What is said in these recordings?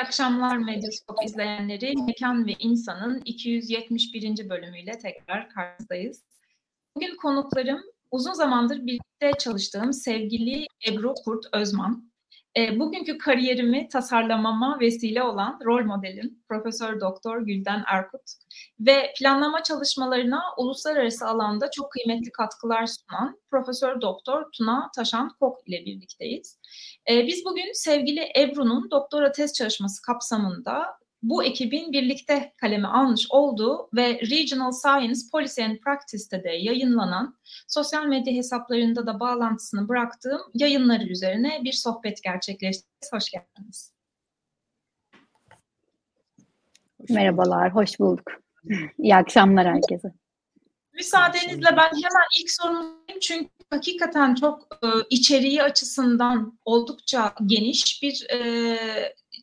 İyi akşamlar Medyaskop izleyenleri. Mekan ve İnsan'ın 271. bölümüyle tekrar karşınızdayız. Bugün konuklarım uzun zamandır birlikte çalıştığım sevgili Ebru Kurt Özman, e, bugünkü kariyerimi tasarlamama vesile olan rol modelim Profesör Doktor Gülden Erkut ve planlama çalışmalarına uluslararası alanda çok kıymetli katkılar sunan Profesör Doktor Tuna Taşan Kok ile birlikteyiz. E, biz bugün sevgili Ebru'nun doktora tez çalışması kapsamında bu ekibin birlikte kaleme almış olduğu ve Regional Science Policy and Practice'te de yayınlanan sosyal medya hesaplarında da bağlantısını bıraktığım yayınları üzerine bir sohbet gerçekleştireceğiz. Hoş geldiniz. Merhabalar, hoş bulduk. İyi akşamlar herkese. Müsaadenizle ben hemen ilk sorumu çünkü hakikaten çok e, içeriği açısından oldukça geniş bir e,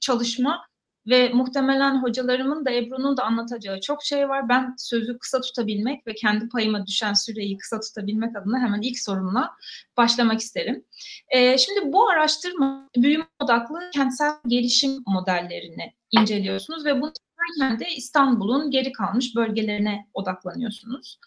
çalışma ve muhtemelen hocalarımın da Ebru'nun da anlatacağı çok şey var. Ben sözü kısa tutabilmek ve kendi payıma düşen süreyi kısa tutabilmek adına hemen ilk sorumla başlamak isterim. Ee, şimdi bu araştırma büyüme odaklı kentsel gelişim modellerini inceliyorsunuz ve bunu de İstanbul'un geri kalmış bölgelerine odaklanıyorsunuz.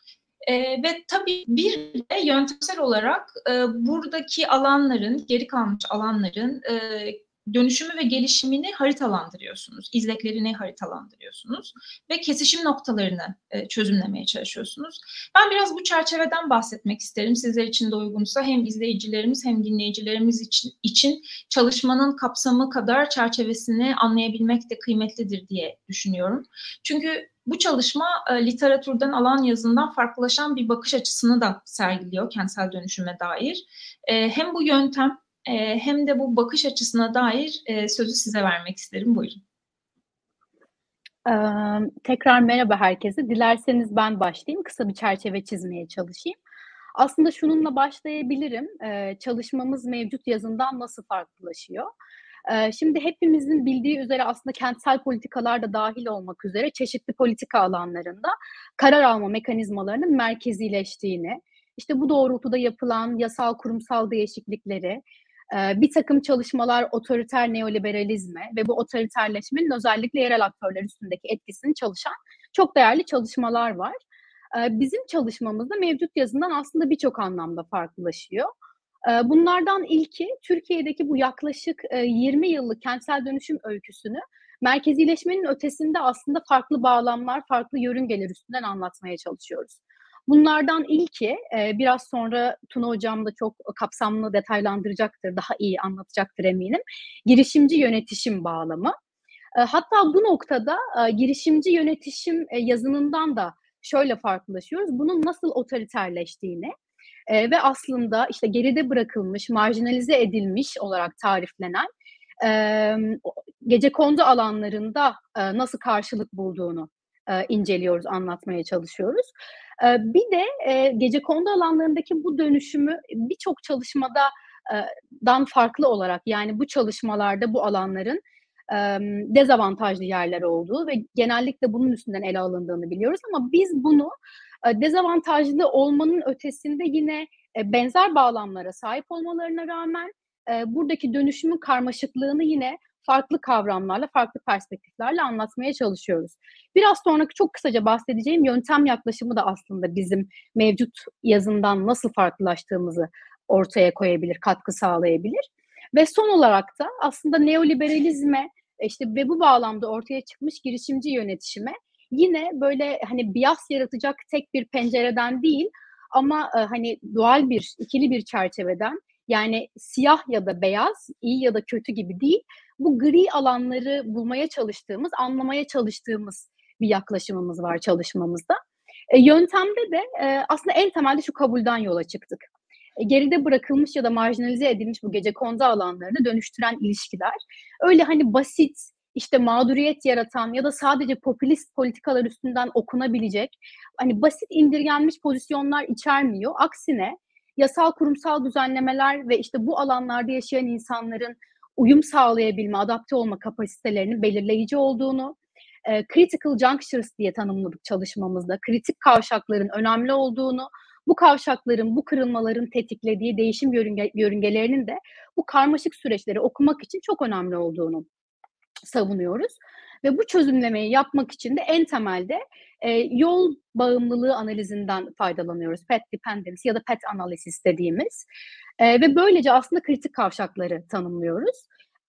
ee, ve tabii bir de yöntemsel olarak e, buradaki alanların, geri kalmış alanların e, dönüşümü ve gelişimini haritalandırıyorsunuz, izleklerini haritalandırıyorsunuz ve kesişim noktalarını e, çözümlemeye çalışıyorsunuz. Ben biraz bu çerçeveden bahsetmek isterim. Sizler için de uygunsa hem izleyicilerimiz hem dinleyicilerimiz için, için çalışmanın kapsamı kadar çerçevesini anlayabilmek de kıymetlidir diye düşünüyorum. Çünkü bu çalışma e, literatürden alan yazından farklılaşan bir bakış açısını da sergiliyor kentsel dönüşüme dair. E, hem bu yöntem e, hem de bu bakış açısına dair e, sözü size vermek isterim. Buyurun. Ee, tekrar merhaba herkese. Dilerseniz ben başlayayım. Kısa bir çerçeve çizmeye çalışayım. Aslında şununla başlayabilirim. Ee, çalışmamız mevcut yazından nasıl farklılaşıyor? Ee, şimdi hepimizin bildiği üzere aslında kentsel politikalar da dahil olmak üzere çeşitli politika alanlarında karar alma mekanizmalarının merkezileştiğini, işte bu doğrultuda yapılan yasal kurumsal değişiklikleri, bir takım çalışmalar otoriter neoliberalizme ve bu otoriterleşmenin özellikle yerel aktörler üstündeki etkisini çalışan çok değerli çalışmalar var. Bizim çalışmamızda mevcut yazından aslında birçok anlamda farklılaşıyor. Bunlardan ilki Türkiye'deki bu yaklaşık 20 yıllık kentsel dönüşüm öyküsünü merkezileşmenin ötesinde aslında farklı bağlamlar, farklı yörüngeler üstünden anlatmaya çalışıyoruz. Bunlardan ilki e, biraz sonra Tuna Hocam da çok kapsamlı detaylandıracaktır, daha iyi anlatacaktır eminim. Girişimci yönetişim bağlamı. E, hatta bu noktada e, girişimci yönetişim yazınından da şöyle farklılaşıyoruz. Bunun nasıl otoriterleştiğini ve aslında işte geride bırakılmış, marjinalize edilmiş olarak tariflenen gece kondu alanlarında nasıl karşılık bulduğunu e, inceliyoruz, anlatmaya çalışıyoruz. E, bir de e, gece kondu alanlarındaki bu dönüşümü birçok çalışmada e, dan farklı olarak yani bu çalışmalarda bu alanların e, dezavantajlı yerler olduğu ve genellikle bunun üstünden ele alındığını biliyoruz ama biz bunu dezavantajlı olmanın ötesinde yine benzer bağlamlara sahip olmalarına rağmen buradaki dönüşümün karmaşıklığını yine farklı kavramlarla, farklı perspektiflerle anlatmaya çalışıyoruz. Biraz sonraki çok kısaca bahsedeceğim yöntem yaklaşımı da aslında bizim mevcut yazından nasıl farklılaştığımızı ortaya koyabilir, katkı sağlayabilir. Ve son olarak da aslında neoliberalizme işte ve bu bağlamda ortaya çıkmış girişimci yönetişime yine böyle hani bias yaratacak tek bir pencereden değil ama e, hani dual bir, ikili bir çerçeveden yani siyah ya da beyaz, iyi ya da kötü gibi değil. Bu gri alanları bulmaya çalıştığımız, anlamaya çalıştığımız bir yaklaşımımız var çalışmamızda. E, yöntemde de e, aslında en temelde şu kabulden yola çıktık. E, geride bırakılmış ya da marjinalize edilmiş bu gece kondu alanlarını dönüştüren ilişkiler öyle hani basit, işte mağduriyet yaratan ya da sadece popülist politikalar üstünden okunabilecek hani basit indirgenmiş pozisyonlar içermiyor. Aksine yasal kurumsal düzenlemeler ve işte bu alanlarda yaşayan insanların uyum sağlayabilme, adapte olma kapasitelerinin belirleyici olduğunu, e, critical junctures diye tanımladık çalışmamızda. Kritik kavşakların önemli olduğunu, bu kavşakların, bu kırılmaların tetiklediği değişim yörünge, yörüngelerinin de bu karmaşık süreçleri okumak için çok önemli olduğunu savunuyoruz. Ve bu çözümlemeyi yapmak için de en temelde e, yol bağımlılığı analizinden faydalanıyoruz. Pet dependency ya da pet analisis dediğimiz. E, ve böylece aslında kritik kavşakları tanımlıyoruz.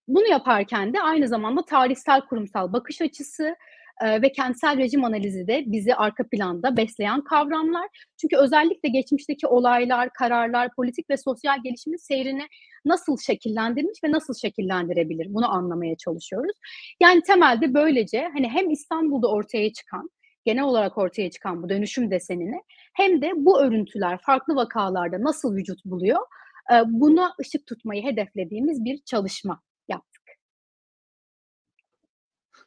Bunu yaparken de aynı zamanda tarihsel kurumsal bakış açısı e, ve kentsel rejim analizi de bizi arka planda besleyen kavramlar. Çünkü özellikle geçmişteki olaylar, kararlar, politik ve sosyal gelişimin seyrini nasıl şekillendirmiş ve nasıl şekillendirebilir bunu anlamaya çalışıyoruz. Yani temelde böylece hani hem İstanbul'da ortaya çıkan genel olarak ortaya çıkan bu dönüşüm desenini hem de bu örüntüler farklı vakalarda nasıl vücut buluyor buna ışık tutmayı hedeflediğimiz bir çalışma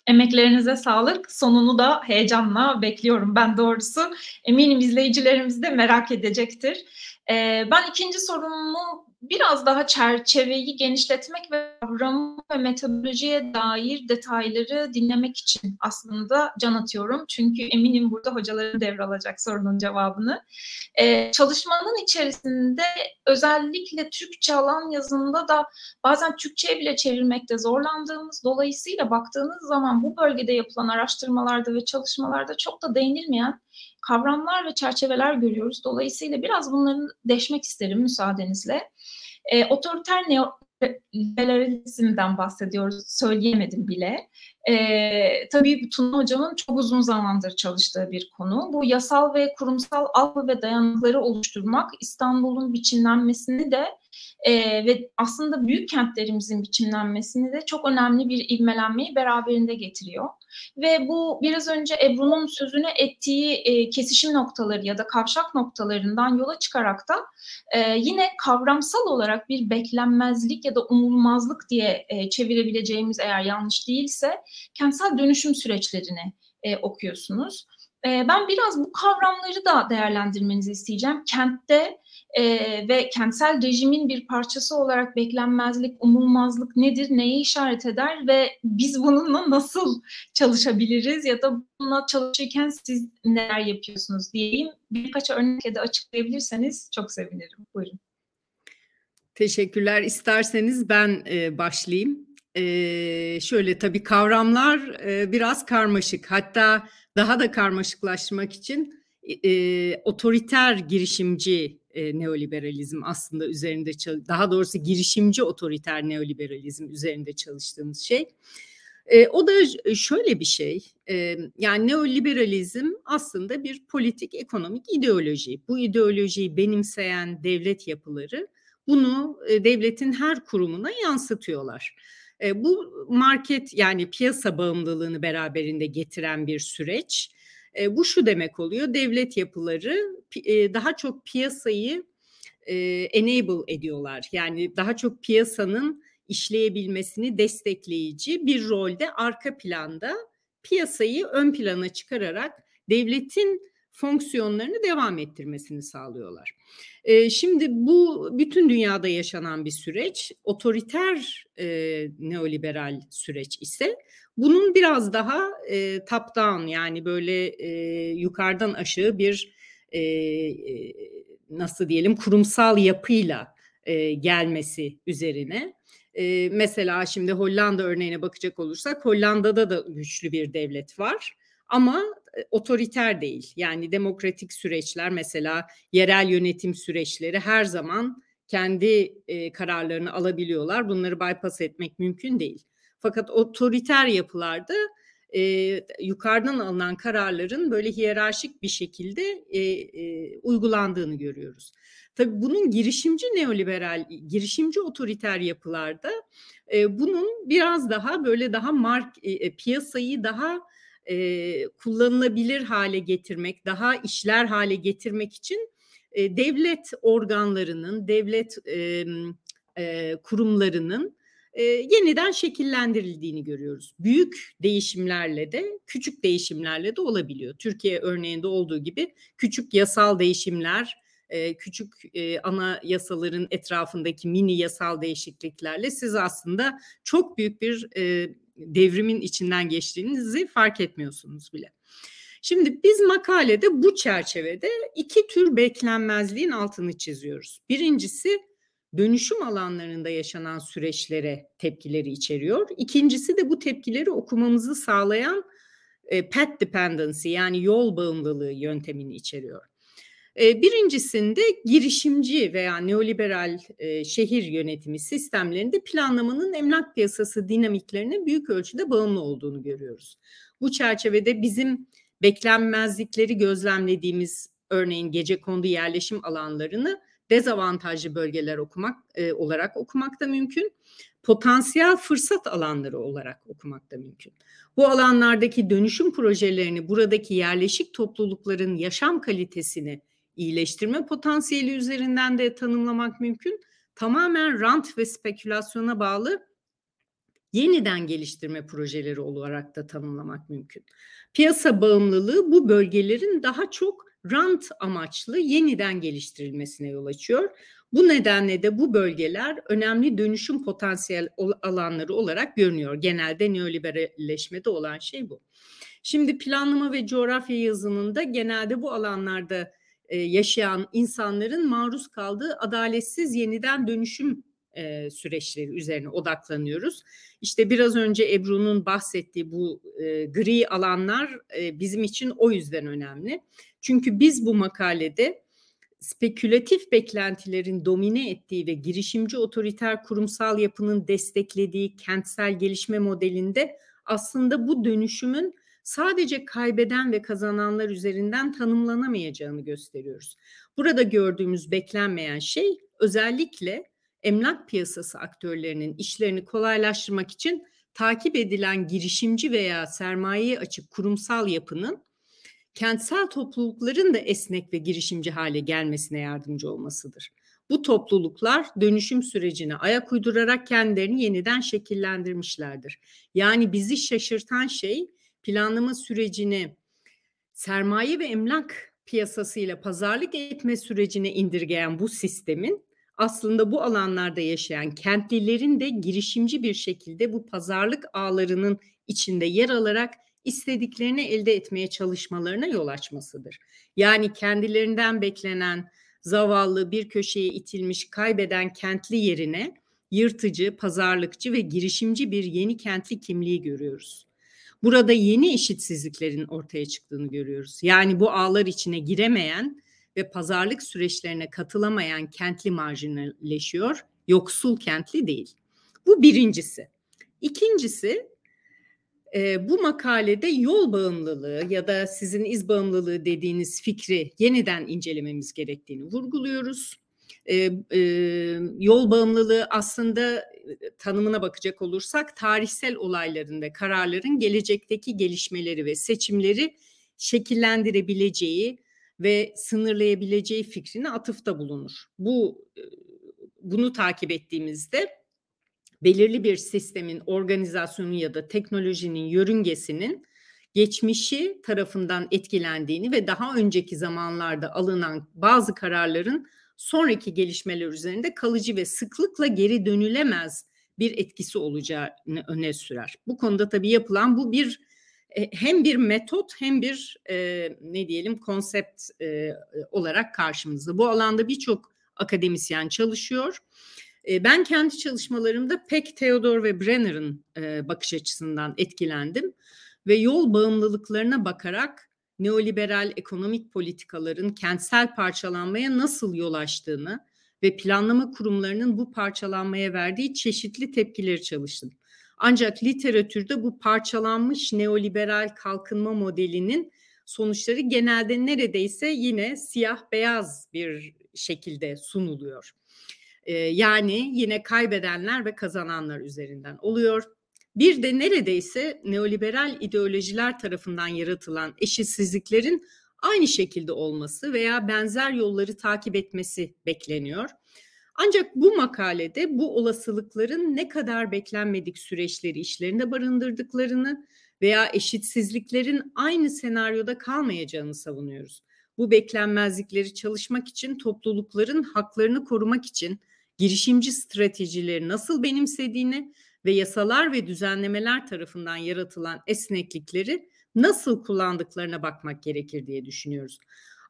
Emeklerinize sağlık. Sonunu da heyecanla bekliyorum ben doğrusu. Eminim izleyicilerimiz de merak edecektir. Ben ikinci sorumu biraz daha çerçeveyi genişletmek ve kavramı ve metodolojiye dair detayları dinlemek için aslında can atıyorum. Çünkü eminim burada hocaların devralacak sorunun cevabını. Ee, çalışmanın içerisinde özellikle Türkçe alan yazında da bazen Türkçe'ye bile çevirmekte zorlandığımız dolayısıyla baktığınız zaman bu bölgede yapılan araştırmalarda ve çalışmalarda çok da değinilmeyen kavramlar ve çerçeveler görüyoruz. Dolayısıyla biraz bunları deşmek isterim müsaadenizle. E, otoriter neoliberalizmden bahsediyoruz. Söyleyemedim bile. E, tabii Tuna Hocam'ın çok uzun zamandır çalıştığı bir konu. Bu yasal ve kurumsal algı ve dayanıkları oluşturmak İstanbul'un biçimlenmesini de e, ve aslında büyük kentlerimizin biçimlenmesini de çok önemli bir ivmelenmeyi beraberinde getiriyor. Ve bu biraz önce Ebru'nun sözüne ettiği e, kesişim noktaları ya da kavşak noktalarından yola çıkarak da e, yine kavramsal olarak bir beklenmezlik ya da umulmazlık diye e, çevirebileceğimiz eğer yanlış değilse kentsel dönüşüm süreçlerini e, okuyorsunuz. E, ben biraz bu kavramları da değerlendirmenizi isteyeceğim. Kentte e, ve kentsel rejimin bir parçası olarak beklenmezlik, umulmazlık nedir, neye işaret eder ve biz bununla nasıl çalışabiliriz ya da bununla çalışırken siz neler yapıyorsunuz diyeyim. Birkaç örnek de açıklayabilirseniz çok sevinirim. Buyurun. Teşekkürler. İsterseniz ben e, başlayayım. E, şöyle tabii kavramlar e, biraz karmaşık. Hatta daha da karmaşıklaşmak için e, otoriter girişimci e, neoliberalizm aslında üzerinde daha doğrusu girişimci otoriter neoliberalizm üzerinde çalıştığımız şey. E, o da şöyle bir şey, e, yani neoliberalizm aslında bir politik ekonomik ideoloji. Bu ideolojiyi benimseyen devlet yapıları bunu e, devletin her kurumuna yansıtıyorlar. E, bu market yani piyasa bağımlılığını beraberinde getiren bir süreç. E, bu şu demek oluyor, devlet yapıları e, daha çok piyasayı e, enable ediyorlar. Yani daha çok piyasanın işleyebilmesini destekleyici bir rolde arka planda piyasayı ön plana çıkararak devletin fonksiyonlarını devam ettirmesini sağlıyorlar. E, şimdi bu bütün dünyada yaşanan bir süreç. Otoriter e, neoliberal süreç ise bunun biraz daha e, top down yani böyle e, yukarıdan aşağı bir e, e, nasıl diyelim kurumsal yapıyla e, gelmesi üzerine. E, mesela şimdi Hollanda örneğine bakacak olursak Hollanda'da da güçlü bir devlet var ama otoriter değil. Yani demokratik süreçler mesela yerel yönetim süreçleri her zaman kendi e, kararlarını alabiliyorlar. Bunları bypass etmek mümkün değil. Fakat otoriter yapılarda e, yukarıdan alınan kararların böyle hiyerarşik bir şekilde e, e, uygulandığını görüyoruz. Tabii bunun girişimci neoliberal, girişimci otoriter yapılarda e, bunun biraz daha böyle daha mark e, e piyasayı daha e, kullanılabilir hale getirmek, daha işler hale getirmek için e, devlet organlarının, devlet e, e, kurumlarının e, yeniden şekillendirildiğini görüyoruz. Büyük değişimlerle de küçük değişimlerle de olabiliyor. Türkiye örneğinde olduğu gibi küçük yasal değişimler, e, küçük e, ana yasaların etrafındaki mini yasal değişikliklerle siz aslında çok büyük bir e, devrimin içinden geçtiğinizi fark etmiyorsunuz bile. Şimdi biz makalede bu çerçevede iki tür beklenmezliğin altını çiziyoruz. Birincisi dönüşüm alanlarında yaşanan süreçlere tepkileri içeriyor. İkincisi de bu tepkileri okumamızı sağlayan e, path dependency yani yol bağımlılığı yöntemini içeriyor. Birincisinde girişimci veya neoliberal şehir yönetimi sistemlerinde planlamanın emlak piyasası dinamiklerine büyük ölçüde bağımlı olduğunu görüyoruz. Bu çerçevede bizim beklenmezlikleri gözlemlediğimiz örneğin gece kondu yerleşim alanlarını dezavantajlı bölgeler okumak olarak okumak da mümkün. Potansiyel fırsat alanları olarak okumak da mümkün. Bu alanlardaki dönüşüm projelerini buradaki yerleşik toplulukların yaşam kalitesini iyileştirme potansiyeli üzerinden de tanımlamak mümkün. Tamamen rant ve spekülasyona bağlı yeniden geliştirme projeleri olarak da tanımlamak mümkün. Piyasa bağımlılığı bu bölgelerin daha çok rant amaçlı yeniden geliştirilmesine yol açıyor. Bu nedenle de bu bölgeler önemli dönüşüm potansiyel alanları olarak görünüyor. Genelde neoliberalleşmede olan şey bu. Şimdi planlama ve coğrafya yazımında genelde bu alanlarda e, yaşayan insanların maruz kaldığı adaletsiz yeniden dönüşüm e, süreçleri üzerine odaklanıyoruz. İşte biraz önce Ebru'nun bahsettiği bu e, gri alanlar bizim için o yüzden önemli. Çünkü biz bu makalede spekülatif beklentilerin domine ettiği ve girişimci otoriter kurumsal yapının desteklediği kentsel gelişme modelinde aslında bu dönüşümün sadece kaybeden ve kazananlar üzerinden tanımlanamayacağını gösteriyoruz. Burada gördüğümüz beklenmeyen şey özellikle emlak piyasası aktörlerinin işlerini kolaylaştırmak için takip edilen girişimci veya sermayeyi açık kurumsal yapının kentsel toplulukların da esnek ve girişimci hale gelmesine yardımcı olmasıdır. Bu topluluklar dönüşüm sürecine ayak uydurarak kendilerini yeniden şekillendirmişlerdir. Yani bizi şaşırtan şey planlama sürecini sermaye ve emlak piyasasıyla pazarlık etme sürecine indirgeyen bu sistemin aslında bu alanlarda yaşayan kentlilerin de girişimci bir şekilde bu pazarlık ağlarının içinde yer alarak istediklerini elde etmeye çalışmalarına yol açmasıdır. Yani kendilerinden beklenen zavallı bir köşeye itilmiş kaybeden kentli yerine yırtıcı, pazarlıkçı ve girişimci bir yeni kentli kimliği görüyoruz. Burada yeni eşitsizliklerin ortaya çıktığını görüyoruz. Yani bu ağlar içine giremeyen ve pazarlık süreçlerine katılamayan kentli marjinalleşiyor, yoksul kentli değil. Bu birincisi. İkincisi e, bu makalede yol bağımlılığı ya da sizin iz bağımlılığı dediğiniz fikri yeniden incelememiz gerektiğini vurguluyoruz. E, e, yol bağımlılığı aslında tanımına bakacak olursak tarihsel olayların ve kararların gelecekteki gelişmeleri ve seçimleri şekillendirebileceği ve sınırlayabileceği fikrine atıfta bulunur. Bu bunu takip ettiğimizde belirli bir sistemin organizasyonu ya da teknolojinin yörüngesinin geçmişi tarafından etkilendiğini ve daha önceki zamanlarda alınan bazı kararların sonraki gelişmeler üzerinde kalıcı ve sıklıkla geri dönülemez bir etkisi olacağını öne sürer. Bu konuda tabii yapılan bu bir e, hem bir metot hem bir e, ne diyelim konsept e, olarak karşımızda. Bu alanda birçok akademisyen çalışıyor. E, ben kendi çalışmalarımda Peck, Theodore ve Brenner'ın e, bakış açısından etkilendim ve yol bağımlılıklarına bakarak neoliberal ekonomik politikaların kentsel parçalanmaya nasıl yol açtığını ve planlama kurumlarının bu parçalanmaya verdiği çeşitli tepkileri çalıştım. Ancak literatürde bu parçalanmış neoliberal kalkınma modelinin sonuçları genelde neredeyse yine siyah beyaz bir şekilde sunuluyor. Yani yine kaybedenler ve kazananlar üzerinden oluyor. Bir de neredeyse neoliberal ideolojiler tarafından yaratılan eşitsizliklerin aynı şekilde olması veya benzer yolları takip etmesi bekleniyor. Ancak bu makalede bu olasılıkların ne kadar beklenmedik süreçleri işlerinde barındırdıklarını veya eşitsizliklerin aynı senaryoda kalmayacağını savunuyoruz. Bu beklenmezlikleri çalışmak için toplulukların haklarını korumak için girişimci stratejileri nasıl benimsediğini ve yasalar ve düzenlemeler tarafından yaratılan esneklikleri nasıl kullandıklarına bakmak gerekir diye düşünüyoruz.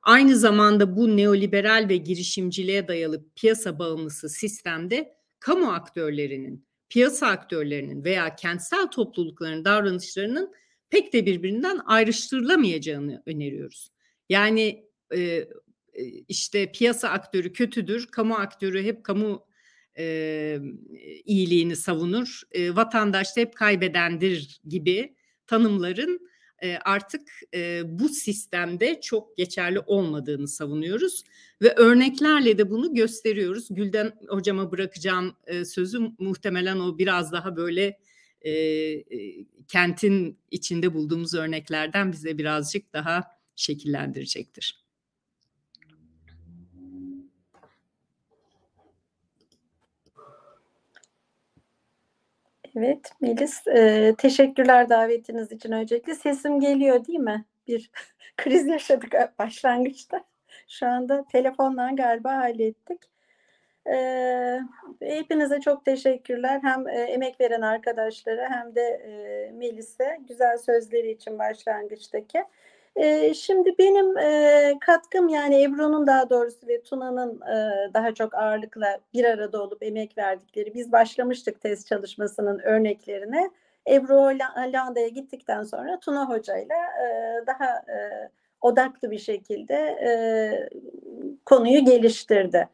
Aynı zamanda bu neoliberal ve girişimciliğe dayalı piyasa bağımlısı sistemde kamu aktörlerinin, piyasa aktörlerinin veya kentsel toplulukların davranışlarının pek de birbirinden ayrıştırılamayacağını öneriyoruz. Yani e, işte piyasa aktörü kötüdür, kamu aktörü hep kamu e, iyiliğini savunur, e, vatandaş da hep kaybedendir gibi tanımların e, artık e, bu sistemde çok geçerli olmadığını savunuyoruz ve örneklerle de bunu gösteriyoruz. Gülden hocama bırakacağım e, sözü muhtemelen o biraz daha böyle e, e, kentin içinde bulduğumuz örneklerden bize birazcık daha şekillendirecektir. Evet Melis, e, teşekkürler davetiniz için öncelikle. Sesim geliyor değil mi? Bir kriz yaşadık başlangıçta. Şu anda telefondan galiba hallettik. E, hepinize çok teşekkürler. Hem e, emek veren arkadaşlara hem de e, Melis'e güzel sözleri için başlangıçtaki. Şimdi benim e, katkım yani Ebru'nun daha doğrusu ve Tuna'nın e, daha çok ağırlıkla bir arada olup emek verdikleri. Biz başlamıştık test çalışmasının örneklerine. Ebru Hollanda'ya gittikten sonra Tuna Hoca'yla e, daha e, odaklı bir şekilde e, konuyu geliştirdi.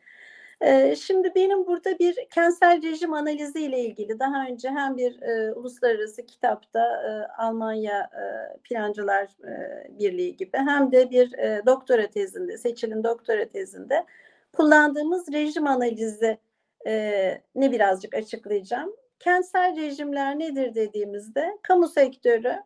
Şimdi benim burada bir kentsel rejim analizi ile ilgili daha önce hem bir e, uluslararası kitapta e, Almanya e, Plancılar e, Birliği gibi hem de bir e, doktora tezinde, seçilin doktora tezinde kullandığımız rejim analizi e, ne birazcık açıklayacağım. Kentsel rejimler nedir dediğimizde kamu sektörü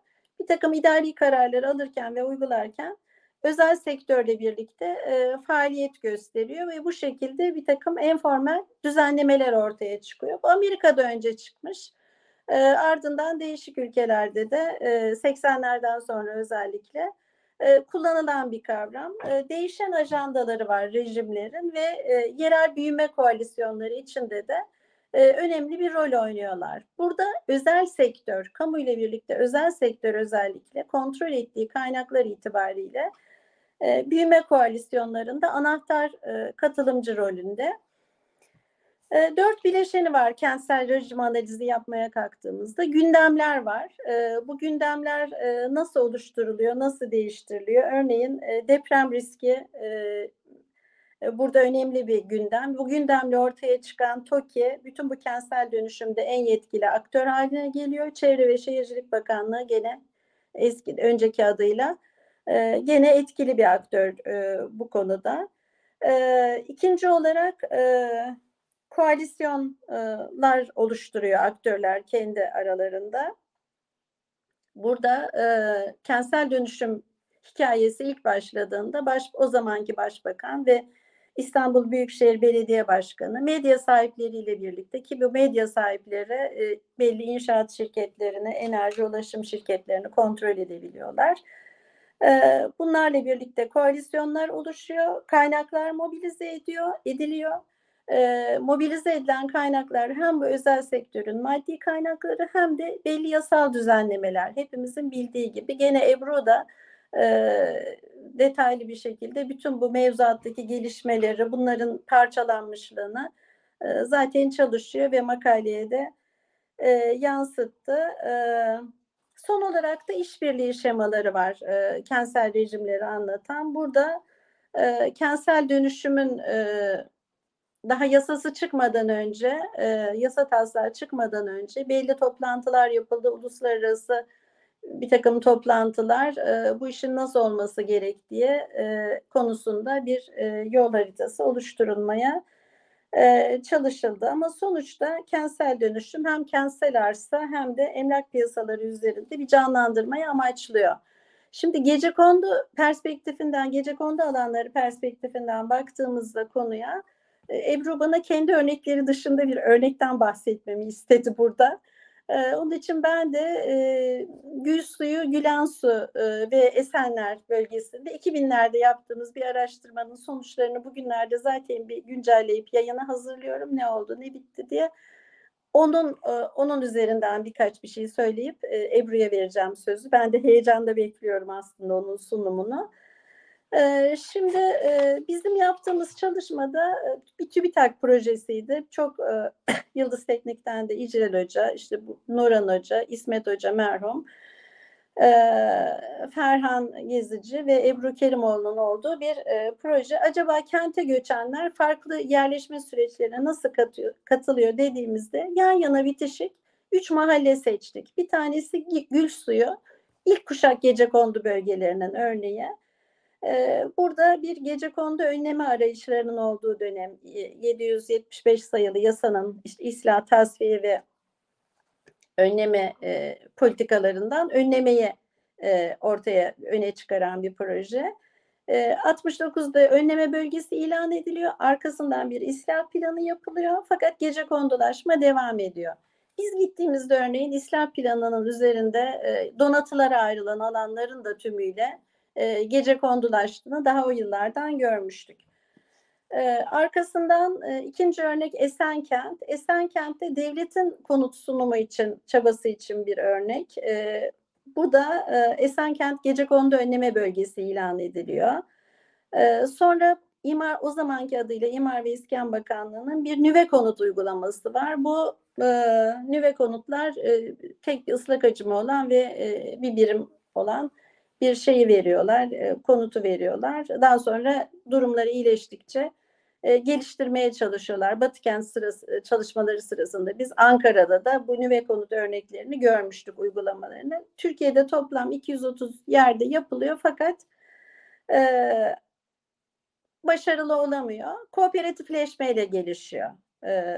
bir takım idari kararlar alırken ve uygularken özel sektörle birlikte e, faaliyet gösteriyor ve bu şekilde bir takım informal düzenlemeler ortaya çıkıyor. Bu Amerika'da önce çıkmış. E, ardından değişik ülkelerde de e, 80'lerden sonra özellikle e, kullanılan bir kavram. E, değişen ajandaları var rejimlerin ve e, yerel büyüme koalisyonları içinde de e, önemli bir rol oynuyorlar. Burada özel sektör, kamu ile birlikte özel sektör özellikle kontrol ettiği kaynaklar itibariyle e, büyüme koalisyonlarında anahtar e, katılımcı rolünde. E, dört bileşeni var kentsel rejim analizi yapmaya kalktığımızda. Gündemler var. E, bu gündemler e, nasıl oluşturuluyor, nasıl değiştiriliyor? Örneğin e, deprem riski burada önemli bir gündem. Bu gündemle ortaya çıkan TOKİ bütün bu kentsel dönüşümde en yetkili aktör haline geliyor. Çevre ve Şehircilik Bakanlığı gene eski önceki adıyla e, gene etkili bir aktör e, bu konuda. E, ikinci olarak e, koalisyonlar oluşturuyor aktörler kendi aralarında. Burada e, kentsel dönüşüm hikayesi ilk başladığında baş, o zamanki başbakan ve İstanbul Büyükşehir Belediye Başkanı medya sahipleriyle birlikte ki bu medya sahipleri belli inşaat şirketlerini, enerji ulaşım şirketlerini kontrol edebiliyorlar. Bunlarla birlikte koalisyonlar oluşuyor, kaynaklar mobilize ediyor, ediliyor. Mobilize edilen kaynaklar hem bu özel sektörün maddi kaynakları hem de belli yasal düzenlemeler. Hepimizin bildiği gibi gene Ebru da detaylı bir şekilde bütün bu mevzuattaki gelişmeleri, bunların parçalanmışlığını zaten çalışıyor ve makaleye de yansıttı. Evet Son olarak da işbirliği şemaları var e, kentsel rejimleri anlatan. Burada e, kentsel dönüşümün e, daha yasası çıkmadan önce, e, yasa taslağı çıkmadan önce belli toplantılar yapıldı. Uluslararası bir takım toplantılar e, bu işin nasıl olması gerektiği e, konusunda bir e, yol haritası oluşturulmaya e, çalışıldı. Ama sonuçta kentsel dönüşüm hem kentsel arsa hem de emlak piyasaları üzerinde bir canlandırmayı amaçlıyor. Şimdi gece kondu perspektifinden, gece kondu alanları perspektifinden baktığımızda konuya Ebru bana kendi örnekleri dışında bir örnekten bahsetmemi istedi burada. E, onun için ben de e, Gül Suyu, Gülen Su e, ve Esenler bölgesinde 2000'lerde yaptığımız bir araştırmanın sonuçlarını bugünlerde zaten bir güncelleyip yayına hazırlıyorum. Ne oldu, ne bitti diye. Onun e, onun üzerinden birkaç bir şey söyleyip e, Ebru'ya vereceğim sözü. Ben de heyecanla bekliyorum aslında onun sunumunu. Şimdi bizim yaptığımız çalışmada bir TÜBİTAK projesiydi. Çok Yıldız Teknik'ten de İcrel Hoca, işte Nuran Hoca, İsmet Hoca merhum, Ferhan Gezici ve Ebru Kerimoğlu'nun olduğu bir proje. Acaba kente göçenler farklı yerleşme süreçlerine nasıl katılıyor dediğimizde yan yana bitişik üç mahalle seçtik. Bir tanesi Gülsuyu, ilk kuşak gece kondu bölgelerinin örneği. Burada bir gece kondu önleme arayışlarının olduğu dönem 775 sayılı yasanın işte islah, tasfiye ve önleme e, politikalarından önlemeye e, ortaya öne çıkaran bir proje. E, 69'da önleme bölgesi ilan ediliyor. Arkasından bir islah planı yapılıyor. Fakat gece kondulaşma devam ediyor. Biz gittiğimizde örneğin islah planının üzerinde e, donatılara ayrılan alanların da tümüyle e, gece kondulaştığını daha o yıllardan görmüştük. E, arkasından e, ikinci örnek Esenkent. Esenkent'te devletin konut sunumu için, çabası için bir örnek. E, bu da e, Esenkent Gecekondu Önleme Bölgesi ilan ediliyor. E, sonra İmar o zamanki adıyla İmar ve İskan Bakanlığı'nın bir nüve konut uygulaması var. Bu e, nüve konutlar e, tek ıslak hacmi olan ve e, bir birim olan bir şeyi veriyorlar, e, konutu veriyorlar. Daha sonra durumları iyileştikçe e, geliştirmeye çalışıyorlar. Batıkent sırası, e, çalışmaları sırasında biz Ankara'da da bu nüve konut örneklerini görmüştük uygulamalarını. Türkiye'de toplam 230 yerde yapılıyor fakat e, başarılı olamıyor. Kooperatifleşmeyle gelişiyor e,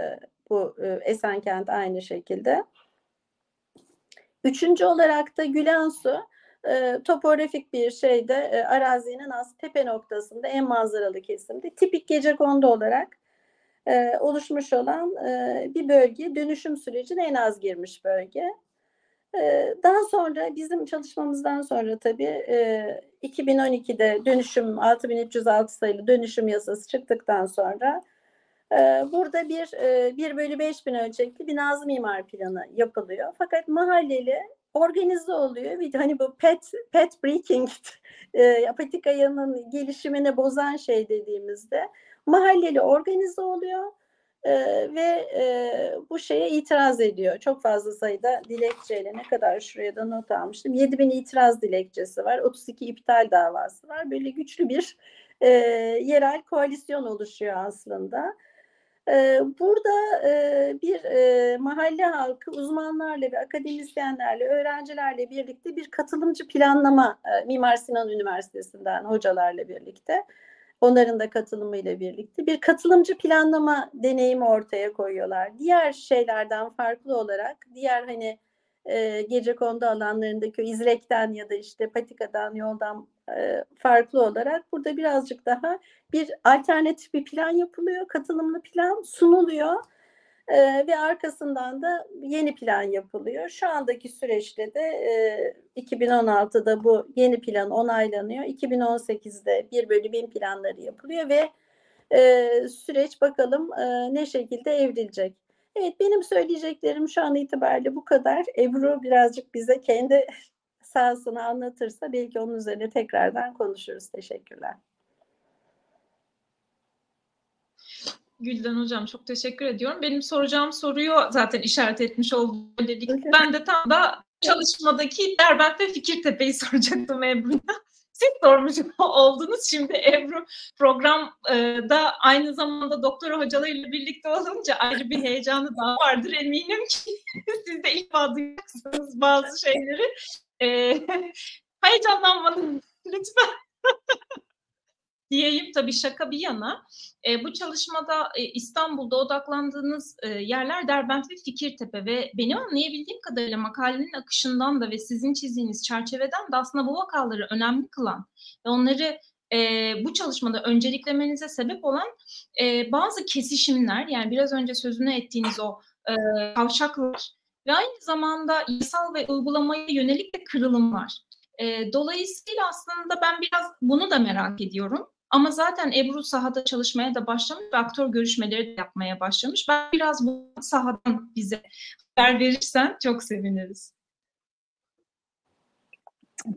bu e, Esenkent aynı şekilde. Üçüncü olarak da Gülensu e, topografik bir şeyde e, arazinin az tepe noktasında en manzaralı kesimde tipik gece kondu olarak e, oluşmuş olan e, bir bölge dönüşüm sürecine en az girmiş bölge. E, daha sonra bizim çalışmamızdan sonra tabii e, 2012'de dönüşüm 6306 sayılı dönüşüm yasası çıktıktan sonra e, burada bir e, 1 bölü 5 bin ölçekli bir nazım imar planı yapılıyor. Fakat mahalleli organize oluyor. Bir hani bu pet pet breaking e, patika yanının gelişimini bozan şey dediğimizde mahalleli organize oluyor e, ve e, bu şeye itiraz ediyor. Çok fazla sayıda dilekçeyle ne kadar şuraya da not almıştım. 7000 itiraz dilekçesi var. 32 iptal davası var. Böyle güçlü bir e, yerel koalisyon oluşuyor aslında. Burada bir mahalle halkı uzmanlarla ve akademisyenlerle, öğrencilerle birlikte bir katılımcı planlama Mimar Sinan Üniversitesi'nden hocalarla birlikte onların da katılımıyla birlikte bir katılımcı planlama deneyimi ortaya koyuyorlar. Diğer şeylerden farklı olarak diğer hani e, gece kondu alanlarındaki izlekten ya da işte patikadan yoldan e, farklı olarak burada birazcık daha bir alternatif bir plan yapılıyor, katılımlı plan sunuluyor e, ve arkasından da yeni plan yapılıyor. Şu andaki süreçte de e, 2016'da bu yeni plan onaylanıyor. 2018'de 1 bölü 1000 planları yapılıyor ve e, süreç bakalım e, ne şekilde evrilecek. Evet benim söyleyeceklerim şu an itibariyle bu kadar. Ebru birazcık bize kendi sahasını anlatırsa belki onun üzerine tekrardan konuşuruz. Teşekkürler. Gülden Hocam çok teşekkür ediyorum. Benim soracağım soruyu zaten işaret etmiş oldum. Dedik. Ben de tam da çalışmadaki Derbent ve Fikirtepe'yi soracaktım Ebru'ya. Siz sormuş oldunuz. Şimdi Ebru programda aynı zamanda doktora hocalarıyla birlikte olunca ayrı bir heyecanı daha vardır eminim ki siz de ilk duyacaksınız bazı şeyleri. E, heyecanlanmadın lütfen. Diyeyim tabii şaka bir yana. E, bu çalışmada e, İstanbul'da odaklandığınız e, yerler Derbent ve Fikirtepe ve benim anlayabildiğim kadarıyla makalenin akışından da ve sizin çizdiğiniz çerçeveden de aslında bu vakaları önemli kılan ve onları e, bu çalışmada önceliklemenize sebep olan e, bazı kesişimler yani biraz önce sözünü ettiğiniz o e, kavşaklar ve aynı zamanda yasal ve uygulamaya yönelik de kırılımlar. E, dolayısıyla aslında ben biraz bunu da merak ediyorum. Ama zaten Ebru sahada çalışmaya da başlamış ve aktör görüşmeleri de yapmaya başlamış. Ben biraz bu sahadan bize haber verirsen çok seviniriz.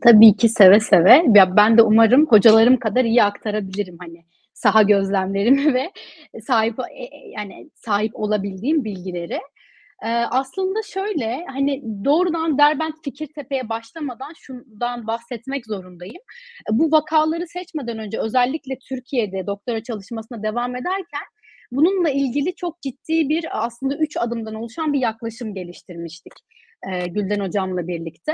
Tabii ki seve seve. Ya ben de umarım hocalarım kadar iyi aktarabilirim hani saha gözlemlerimi ve sahip e, e, yani sahip olabildiğim bilgileri. Ee, aslında şöyle hani doğrudan Derbent Fikirtepe'ye başlamadan şundan bahsetmek zorundayım. Bu vakaları seçmeden önce özellikle Türkiye'de doktora çalışmasına devam ederken bununla ilgili çok ciddi bir aslında üç adımdan oluşan bir yaklaşım geliştirmiştik e, Gülden Hocam'la birlikte.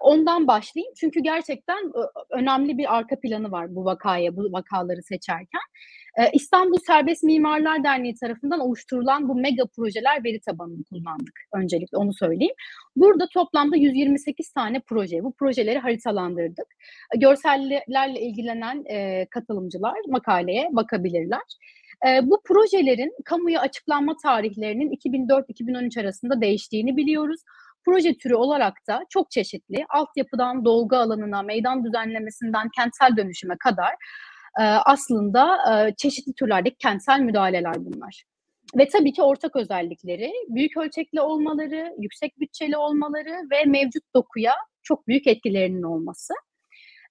Ondan başlayayım çünkü gerçekten önemli bir arka planı var bu vakaya, bu vakaları seçerken. İstanbul Serbest Mimarlar Derneği tarafından oluşturulan bu mega projeler veri tabanını kullandık. Öncelikle onu söyleyeyim. Burada toplamda 128 tane proje, bu projeleri haritalandırdık. Görsellerle ilgilenen katılımcılar makaleye bakabilirler. Bu projelerin kamuya açıklanma tarihlerinin 2004-2013 arasında değiştiğini biliyoruz. Proje türü olarak da çok çeşitli, altyapıdan dolgu alanına, meydan düzenlemesinden kentsel dönüşüme kadar e, aslında e, çeşitli türlerdeki kentsel müdahaleler bunlar. Ve tabii ki ortak özellikleri büyük ölçekli olmaları, yüksek bütçeli olmaları ve mevcut dokuya çok büyük etkilerinin olması.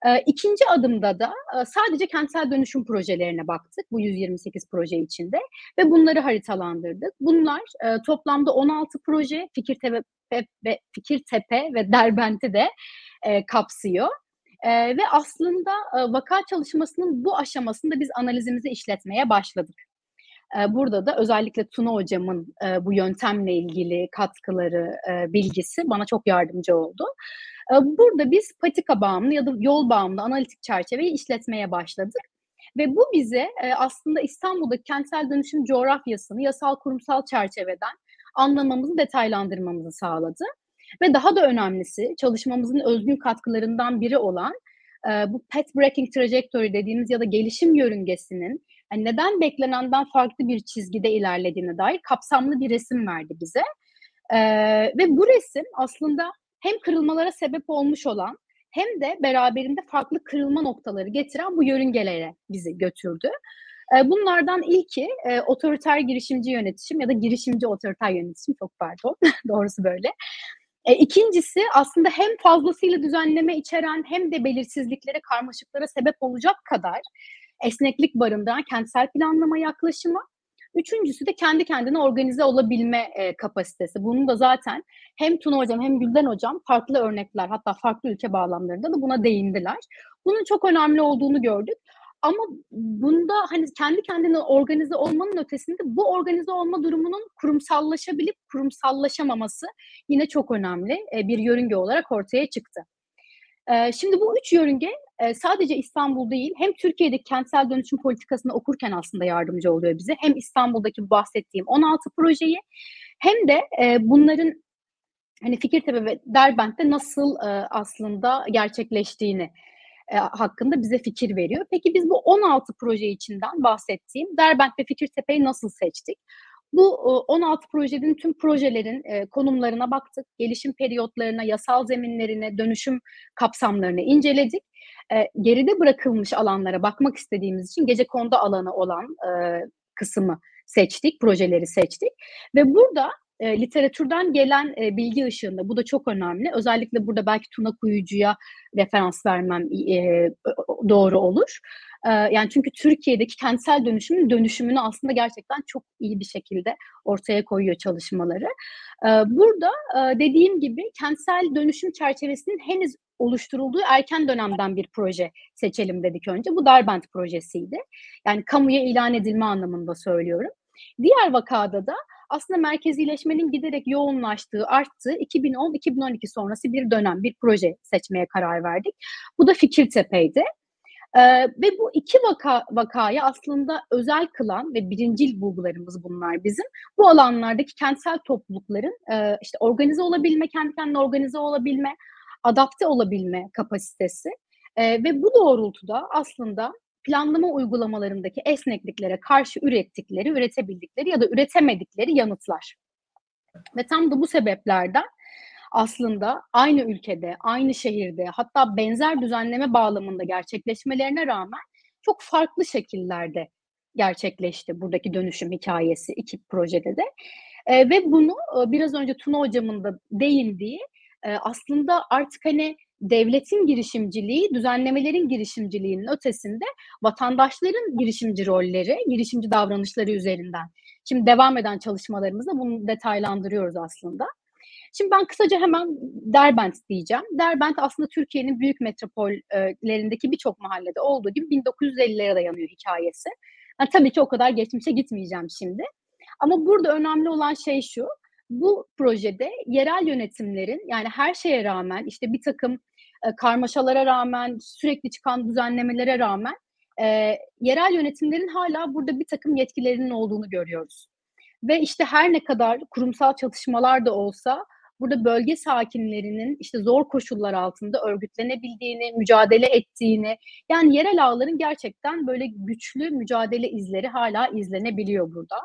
E, ikinci adımda da e, sadece kentsel dönüşüm projelerine baktık bu 128 proje içinde ve bunları haritalandırdık. Bunlar e, toplamda 16 proje Fikirtepe ve Fikirtepe ve Derbent'i de e, kapsıyor. E, ve aslında e, vaka çalışmasının bu aşamasında biz analizimizi işletmeye başladık. E, burada da özellikle Tuna hocamın e, bu yöntemle ilgili katkıları, e, bilgisi bana çok yardımcı oldu. E, burada biz patika bağımlı ya da yol bağımlı analitik çerçeveyi işletmeye başladık. Ve bu bize e, aslında İstanbul'daki kentsel dönüşüm coğrafyasını yasal kurumsal çerçeveden anlamamızı, detaylandırmamızı sağladı. Ve daha da önemlisi çalışmamızın özgün katkılarından biri olan bu path breaking trajectory dediğimiz ya da gelişim yörüngesinin yani neden beklenenden farklı bir çizgide ilerlediğine dair kapsamlı bir resim verdi bize. E, ve bu resim aslında hem kırılmalara sebep olmuş olan hem de beraberinde farklı kırılma noktaları getiren bu yörüngelere bizi götürdü. Bunlardan ilki e, otoriter girişimci yönetişim ya da girişimci otoriter yönetişim çok pardon doğrusu böyle. E, ikincisi aslında hem fazlasıyla düzenleme içeren hem de belirsizliklere, karmaşıklara sebep olacak kadar esneklik barındıran kentsel planlama yaklaşımı. Üçüncüsü de kendi kendine organize olabilme e, kapasitesi. Bunun da zaten hem Tuna Hocam hem Gülden Hocam farklı örnekler hatta farklı ülke bağlamlarında da buna değindiler. Bunun çok önemli olduğunu gördük. Ama bunda hani kendi kendine organize olmanın ötesinde bu organize olma durumunun kurumsallaşabilip kurumsallaşamaması yine çok önemli bir yörünge olarak ortaya çıktı. Şimdi bu üç yörünge sadece İstanbul değil hem Türkiye'deki kentsel dönüşüm politikasını okurken aslında yardımcı oluyor bize. Hem İstanbul'daki bahsettiğim 16 projeyi hem de bunların hani Fikirtepe ve Derbent'te nasıl aslında gerçekleştiğini hakkında bize fikir veriyor. Peki biz bu 16 proje içinden bahsettiğim Derbent ve Fikirtepe'yi nasıl seçtik? Bu 16 projenin tüm projelerin e, konumlarına baktık. Gelişim periyotlarına, yasal zeminlerine, dönüşüm kapsamlarını inceledik. E, geride bırakılmış alanlara bakmak istediğimiz için gece kondu alanı olan kısmı seçtik, projeleri seçtik. Ve burada e, literatürden gelen e, bilgi ışığında bu da çok önemli. Özellikle burada belki Tuna Kuyucu'ya referans vermem e, doğru olur. Yani çünkü Türkiye'deki kentsel dönüşümün dönüşümünü aslında gerçekten çok iyi bir şekilde ortaya koyuyor çalışmaları. Burada dediğim gibi kentsel dönüşüm çerçevesinin henüz oluşturulduğu erken dönemden bir proje seçelim dedik önce. Bu Derbent projesiydi. Yani kamuya ilan edilme anlamında söylüyorum. Diğer vakada da aslında merkezileşmenin giderek yoğunlaştığı, arttığı 2010-2012 sonrası bir dönem, bir proje seçmeye karar verdik. Bu da Fikirtepe'ydi. Ee, ve bu iki vaka, vakayı aslında özel kılan ve birincil bulgularımız bunlar bizim. Bu alanlardaki kentsel toplulukların e, işte organize olabilme, kendi kendine organize olabilme, adapte olabilme kapasitesi e, ve bu doğrultuda aslında planlama uygulamalarındaki esnekliklere karşı ürettikleri, üretebildikleri ya da üretemedikleri yanıtlar. Ve tam da bu sebeplerden aslında aynı ülkede, aynı şehirde hatta benzer düzenleme bağlamında gerçekleşmelerine rağmen çok farklı şekillerde gerçekleşti buradaki dönüşüm hikayesi iki projede de. E, ve bunu e, biraz önce Tuna hocamın da değindiği e, aslında artık hani devletin girişimciliği, düzenlemelerin girişimciliğinin ötesinde vatandaşların girişimci rolleri, girişimci davranışları üzerinden. Şimdi devam eden çalışmalarımızda bunu detaylandırıyoruz aslında. Şimdi ben kısaca hemen Derbent diyeceğim. Derbent aslında Türkiye'nin büyük metropollerindeki birçok mahallede olduğu gibi 1950'lere dayanıyor hikayesi. Yani tabii ki o kadar geçmişe gitmeyeceğim şimdi. Ama burada önemli olan şey şu. Bu projede yerel yönetimlerin yani her şeye rağmen işte bir takım e, karmaşalara rağmen sürekli çıkan düzenlemelere rağmen e, yerel yönetimlerin hala burada bir takım yetkilerinin olduğunu görüyoruz. Ve işte her ne kadar kurumsal çatışmalar da olsa burada bölge sakinlerinin işte zor koşullar altında örgütlenebildiğini, mücadele ettiğini, yani yerel ağların gerçekten böyle güçlü mücadele izleri hala izlenebiliyor burada.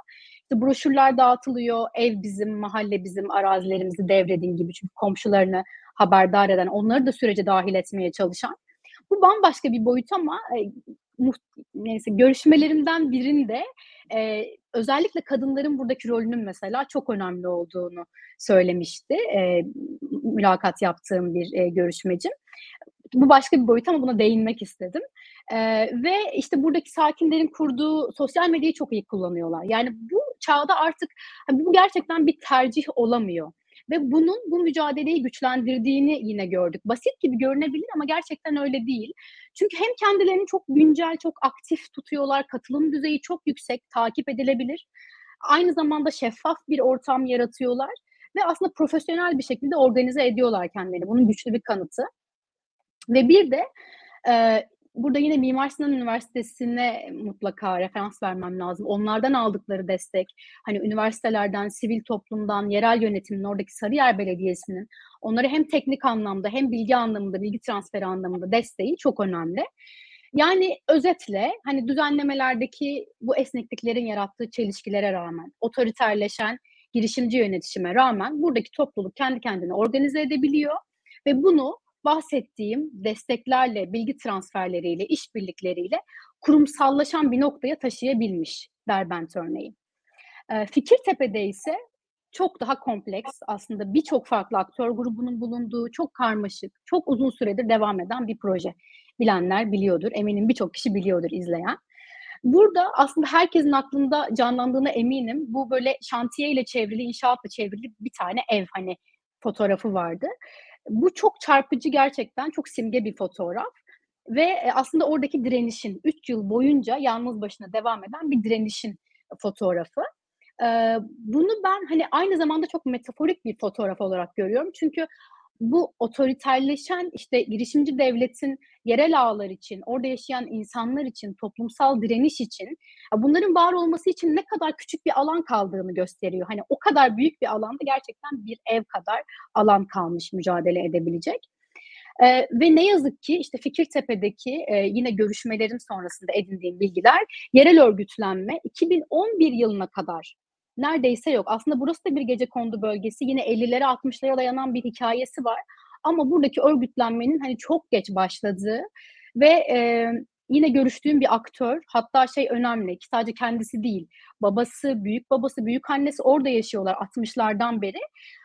İşte broşürler dağıtılıyor, ev bizim, mahalle bizim, arazilerimizi devredin gibi çünkü komşularını haberdar eden, onları da sürece dahil etmeye çalışan. Bu bambaşka bir boyut ama e, neyse görüşmelerimden birinde e, özellikle kadınların buradaki rolünün mesela çok önemli olduğunu söylemişti e, mülakat yaptığım bir e, görüşmecim. Bu başka bir boyut ama buna değinmek istedim. E, ve işte buradaki sakinlerin kurduğu sosyal medyayı çok iyi kullanıyorlar. Yani bu çağda artık bu gerçekten bir tercih olamıyor ve bunun bu mücadeleyi güçlendirdiğini yine gördük. Basit gibi görünebilir ama gerçekten öyle değil. Çünkü hem kendilerini çok güncel, çok aktif tutuyorlar, katılım düzeyi çok yüksek, takip edilebilir. Aynı zamanda şeffaf bir ortam yaratıyorlar ve aslında profesyonel bir şekilde organize ediyorlar kendilerini. Bunun güçlü bir kanıtı. Ve bir de burada yine Mimar Sinan Üniversitesi'ne mutlaka referans vermem lazım. Onlardan aldıkları destek, hani üniversitelerden, sivil toplumdan, yerel yönetimin, oradaki Sarıyer Belediyesi'nin onları hem teknik anlamda hem bilgi anlamında, bilgi transferi anlamında desteği çok önemli. Yani özetle hani düzenlemelerdeki bu esnekliklerin yarattığı çelişkilere rağmen, otoriterleşen girişimci yönetişime rağmen buradaki topluluk kendi kendine organize edebiliyor ve bunu bahsettiğim desteklerle, bilgi transferleriyle, işbirlikleriyle kurumsallaşan bir noktaya taşıyabilmiş Derbent örneği. E, Fikirtepe'de ise çok daha kompleks aslında birçok farklı aktör grubunun bulunduğu çok karmaşık, çok uzun süredir devam eden bir proje. Bilenler biliyordur, eminim birçok kişi biliyordur izleyen. Burada aslında herkesin aklında canlandığına eminim. Bu böyle şantiye ile çevrili, inşaatla çevrili bir tane ev hani fotoğrafı vardı. Bu çok çarpıcı gerçekten, çok simge bir fotoğraf ve e, aslında oradaki direnişin 3 yıl boyunca yalnız başına devam eden bir direnişin fotoğrafı. Bunu ben hani aynı zamanda çok metaforik bir fotoğraf olarak görüyorum. Çünkü bu otoriterleşen işte girişimci devletin yerel ağlar için, orada yaşayan insanlar için, toplumsal direniş için, bunların var olması için ne kadar küçük bir alan kaldığını gösteriyor. Hani o kadar büyük bir alanda gerçekten bir ev kadar alan kalmış mücadele edebilecek. Ee, ve ne yazık ki işte Fikirtepe'deki e, yine görüşmelerin sonrasında edindiğim bilgiler yerel örgütlenme 2011 yılına kadar neredeyse yok. Aslında burası da bir gece kondu bölgesi. Yine 50'lere 60'lara dayanan bir hikayesi var. Ama buradaki örgütlenmenin hani çok geç başladığı ve e, yine görüştüğüm bir aktör hatta şey önemli ki sadece kendisi değil babası, büyük babası, büyük annesi orada yaşıyorlar 60'lardan beri.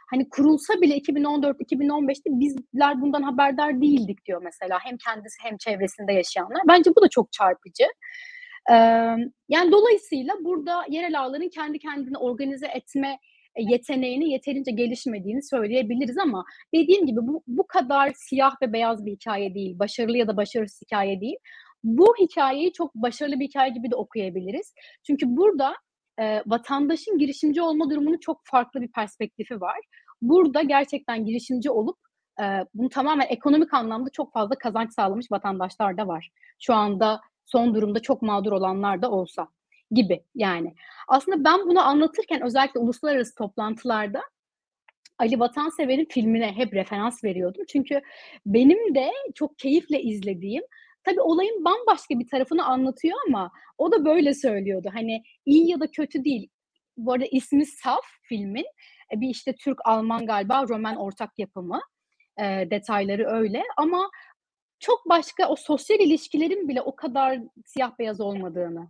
Hani kurulsa bile 2014-2015'te bizler bundan haberdar değildik diyor mesela hem kendisi hem çevresinde yaşayanlar. Bence bu da çok çarpıcı. Yani dolayısıyla burada yerel ağların kendi kendini organize etme e, yeteneğini yeterince gelişmediğini söyleyebiliriz ama dediğim gibi bu, bu kadar siyah ve beyaz bir hikaye değil, başarılı ya da başarısız hikaye değil. Bu hikayeyi çok başarılı bir hikaye gibi de okuyabiliriz. Çünkü burada e, vatandaşın girişimci olma durumunun çok farklı bir perspektifi var. Burada gerçekten girişimci olup e, bunu tamamen ekonomik anlamda çok fazla kazanç sağlamış vatandaşlar da var. Şu anda son durumda çok mağdur olanlar da olsa gibi yani. Aslında ben bunu anlatırken özellikle uluslararası toplantılarda Ali Vatansever'in filmine hep referans veriyordum. Çünkü benim de çok keyifle izlediğim Tabii olayın bambaşka bir tarafını anlatıyor ama o da böyle söylüyordu. Hani iyi ya da kötü değil. Bu arada ismi Saf filmin. E, bir işte Türk-Alman galiba Roman ortak yapımı. E, detayları öyle ama çok başka o sosyal ilişkilerin bile o kadar siyah beyaz olmadığını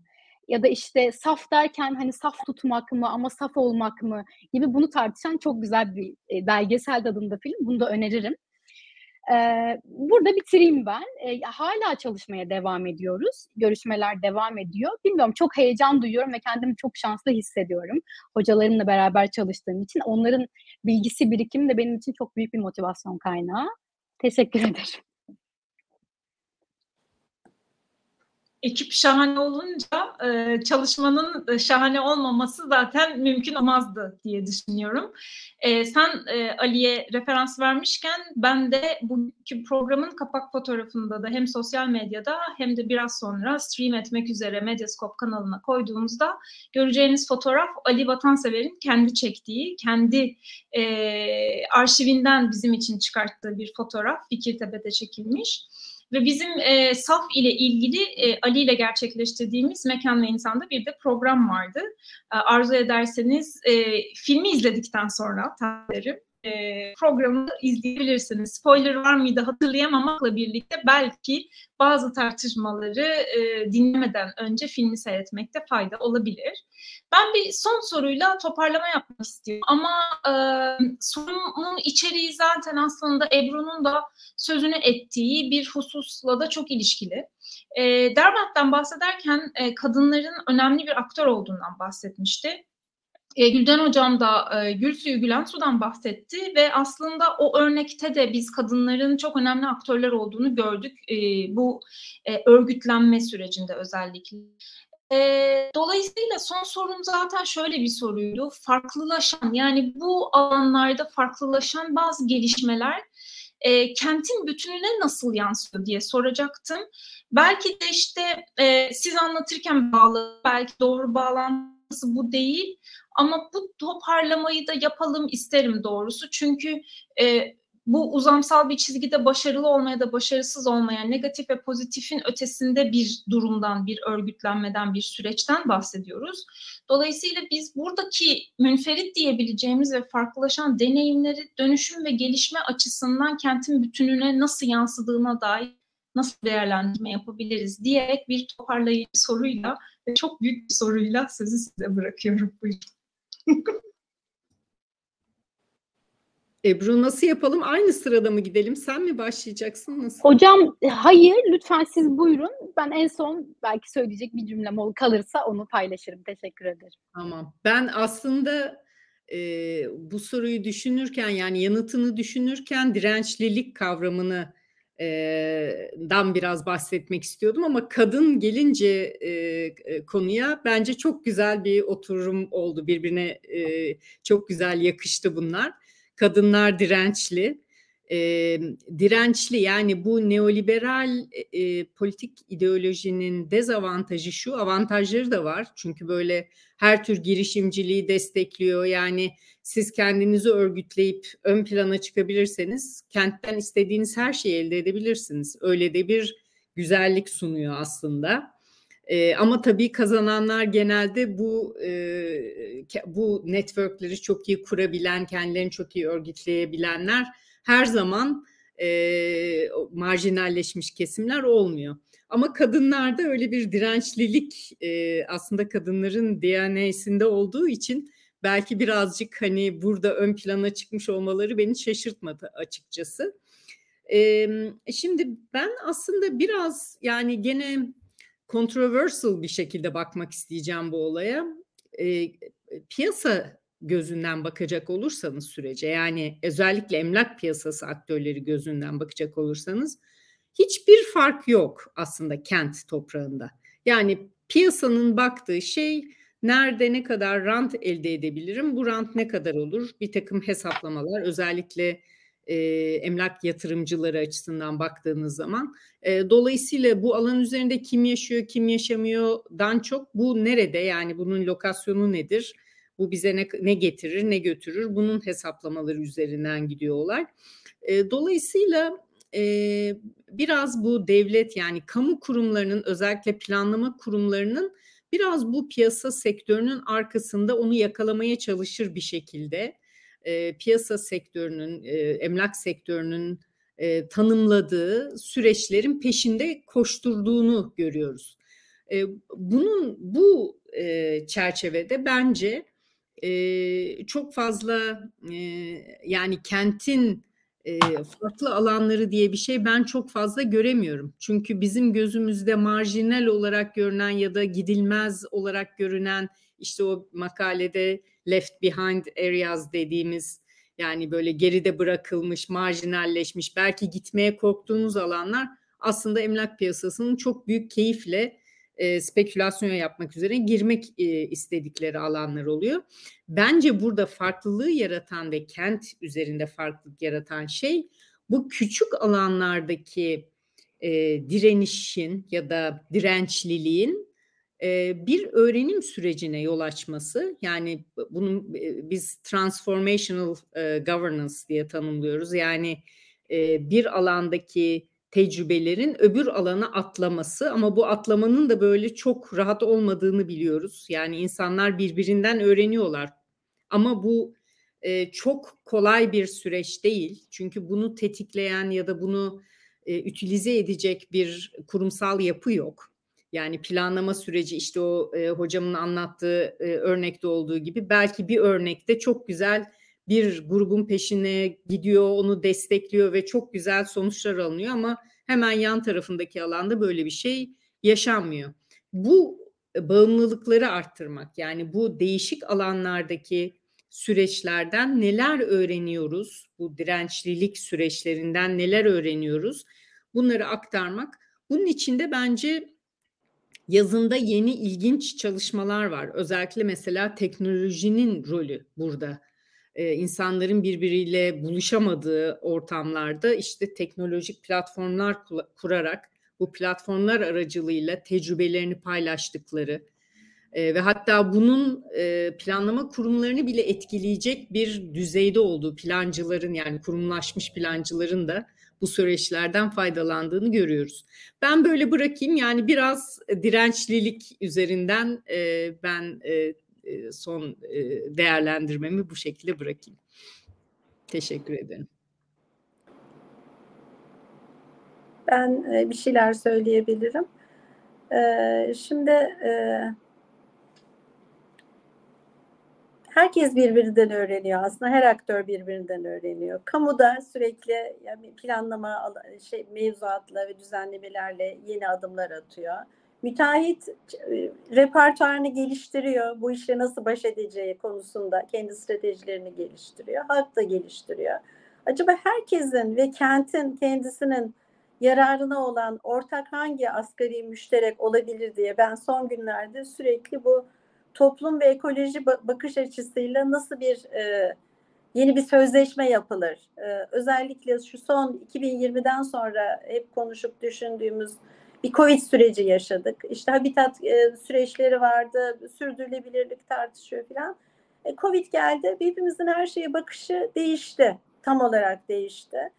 ya da işte saf derken hani saf tutmak mı ama saf olmak mı gibi bunu tartışan çok güzel bir e, belgesel tadında film. Bunu da öneririm. Ee, burada bitireyim ben. Ee, hala çalışmaya devam ediyoruz. Görüşmeler devam ediyor. Bilmiyorum çok heyecan duyuyorum ve kendimi çok şanslı hissediyorum. Hocalarımla beraber çalıştığım için. Onların bilgisi birikimi de benim için çok büyük bir motivasyon kaynağı. Teşekkür ederim. Ekip şahane olunca e, çalışmanın şahane olmaması zaten mümkün olmazdı diye düşünüyorum. E, sen e, Ali'ye referans vermişken ben de bugünkü programın kapak fotoğrafında da hem sosyal medyada hem de biraz sonra stream etmek üzere Medyascope kanalına koyduğumuzda göreceğiniz fotoğraf Ali Vatansever'in kendi çektiği, kendi e, arşivinden bizim için çıkarttığı bir fotoğraf Fikirtepe'de çekilmiş. Ve bizim e, SAF ile ilgili e, Ali ile gerçekleştirdiğimiz Mekan ve İnsan'da bir de program vardı. E, arzu ederseniz e, filmi izledikten sonra tavsiye e, programı izleyebilirsiniz. Spoiler var mıydı hatırlayamamakla birlikte belki bazı tartışmaları e, dinlemeden önce filmi seyretmekte fayda olabilir. Ben bir son soruyla toparlama yapmak istiyorum ama e, sorumun içeriği zaten aslında Ebru'nun da sözünü ettiği bir hususla da çok ilişkili. E, Dermat'tan bahsederken e, kadınların önemli bir aktör olduğundan bahsetmişti. E, Gülden Hocam da e, Gül Suyu Gülen Su'dan bahsetti ve aslında o örnekte de biz kadınların çok önemli aktörler olduğunu gördük e, bu e, örgütlenme sürecinde özellikle. E, dolayısıyla son sorum zaten şöyle bir soruydu. Farklılaşan yani bu alanlarda farklılaşan bazı gelişmeler e, kentin bütününe nasıl yansıyor diye soracaktım. Belki de işte e, siz anlatırken bağlı, belki doğru bağlantısı bu değil ama bu toparlamayı da yapalım isterim doğrusu. Çünkü e, bu uzamsal bir çizgide başarılı olmaya da başarısız olmaya, negatif ve pozitifin ötesinde bir durumdan, bir örgütlenmeden, bir süreçten bahsediyoruz. Dolayısıyla biz buradaki münferit diyebileceğimiz ve farklılaşan deneyimleri dönüşüm ve gelişme açısından kentin bütününe nasıl yansıdığına dair nasıl değerlendirme yapabiliriz diyerek bir toparlayıcı soruyla ve çok büyük bir soruyla sözü size bırakıyorum. Buyurun. Ebru nasıl yapalım? Aynı sırada mı gidelim? Sen mi başlayacaksın? Nasıl? Hocam hayır lütfen siz buyurun. Ben en son belki söyleyecek bir cümlem kalırsa onu paylaşırım. Teşekkür ederim. Tamam. Ben aslında e, bu soruyu düşünürken yani yanıtını düşünürken dirençlilik kavramını dan biraz bahsetmek istiyordum ama kadın gelince e, konuya bence çok güzel bir oturum oldu. Birbirine e, çok güzel yakıştı bunlar. Kadınlar dirençli e, dirençli yani bu neoliberal e, politik ideolojinin dezavantajı şu avantajları da var. Çünkü böyle her tür girişimciliği destekliyor. Yani siz kendinizi örgütleyip ön plana çıkabilirseniz kentten istediğiniz her şeyi elde edebilirsiniz. Öyle de bir güzellik sunuyor aslında. E, ama tabii kazananlar genelde bu e, bu networkleri çok iyi kurabilen, kendilerini çok iyi örgütleyebilenler her zaman e, marjinalleşmiş kesimler olmuyor. Ama kadınlarda öyle bir dirençlilik e, aslında kadınların DNA'sinde olduğu için belki birazcık hani burada ön plana çıkmış olmaları beni şaşırtmadı açıkçası. E, şimdi ben aslında biraz yani gene controversial bir şekilde bakmak isteyeceğim bu olaya. E, piyasa gözünden bakacak olursanız sürece yani özellikle emlak piyasası aktörleri gözünden bakacak olursanız hiçbir fark yok aslında kent toprağında. Yani piyasanın baktığı şey nerede ne kadar rant elde edebilirim, bu rant ne kadar olur bir takım hesaplamalar özellikle e, emlak yatırımcıları açısından baktığınız zaman. E, dolayısıyla bu alan üzerinde kim yaşıyor, kim yaşamıyordan çok bu nerede yani bunun lokasyonu nedir? Bu bize ne, ne getirir, ne götürür? Bunun hesaplamaları üzerinden gidiyorlar. E, dolayısıyla e, biraz bu devlet yani kamu kurumlarının özellikle planlama kurumlarının biraz bu piyasa sektörünün arkasında onu yakalamaya çalışır bir şekilde e, piyasa sektörünün, e, emlak sektörünün e, tanımladığı süreçlerin peşinde koşturduğunu görüyoruz. E, bunun bu e, çerçevede bence e, çok fazla e, yani kentin e, farklı alanları diye bir şey ben çok fazla göremiyorum. Çünkü bizim gözümüzde marjinal olarak görünen ya da gidilmez olarak görünen işte o makalede left behind areas dediğimiz yani böyle geride bırakılmış, marjinalleşmiş, belki gitmeye korktuğunuz alanlar aslında emlak piyasasının çok büyük keyifle e, spekülasyon yapmak üzere girmek e, istedikleri alanlar oluyor. Bence burada farklılığı yaratan ve kent üzerinde farklılık yaratan şey bu küçük alanlardaki e, direnişin ya da dirençliliğin e, bir öğrenim sürecine yol açması. Yani bunun e, biz transformational e, governance diye tanımlıyoruz. Yani e, bir alandaki tecrübelerin öbür alana atlaması ama bu atlamanın da böyle çok rahat olmadığını biliyoruz. Yani insanlar birbirinden öğreniyorlar. Ama bu e, çok kolay bir süreç değil. Çünkü bunu tetikleyen ya da bunu e, ütilize edecek bir kurumsal yapı yok. Yani planlama süreci işte o e, hocamın anlattığı e, örnekte olduğu gibi belki bir örnekte çok güzel bir grubun peşine gidiyor, onu destekliyor ve çok güzel sonuçlar alınıyor ama hemen yan tarafındaki alanda böyle bir şey yaşanmıyor. Bu bağımlılıkları arttırmak yani bu değişik alanlardaki süreçlerden neler öğreniyoruz? Bu dirençlilik süreçlerinden neler öğreniyoruz? Bunları aktarmak. Bunun içinde bence yazında yeni ilginç çalışmalar var. Özellikle mesela teknolojinin rolü burada e, insanların birbiriyle buluşamadığı ortamlarda işte teknolojik platformlar kurarak bu platformlar aracılığıyla tecrübelerini paylaştıkları e, ve hatta bunun e, planlama kurumlarını bile etkileyecek bir düzeyde olduğu plancıların yani kurumlaşmış plancıların da bu süreçlerden faydalandığını görüyoruz. Ben böyle bırakayım yani biraz dirençlilik üzerinden e, ben e, son e, değerlendirmemi bu şekilde bırakayım. Teşekkür ederim. Ben e, bir şeyler söyleyebilirim. Şimdi herkes birbirinden öğreniyor aslında. Her aktör birbirinden öğreniyor. Kamuda sürekli yani planlama şey mevzuatla ve düzenlemelerle yeni adımlar atıyor müteahhit e, repertuarını geliştiriyor. Bu işle nasıl baş edeceği konusunda kendi stratejilerini geliştiriyor. Halk da geliştiriyor. Acaba herkesin ve kentin kendisinin yararına olan ortak hangi asgari müşterek olabilir diye ben son günlerde sürekli bu toplum ve ekoloji bakış açısıyla nasıl bir e, yeni bir sözleşme yapılır? E, özellikle şu son 2020'den sonra hep konuşup düşündüğümüz bir Covid süreci yaşadık. İşte habitat e, süreçleri vardı, sürdürülebilirlik tartışıyor falan. E, Covid geldi, hepimizin her şeye bakışı değişti, tam olarak değişti.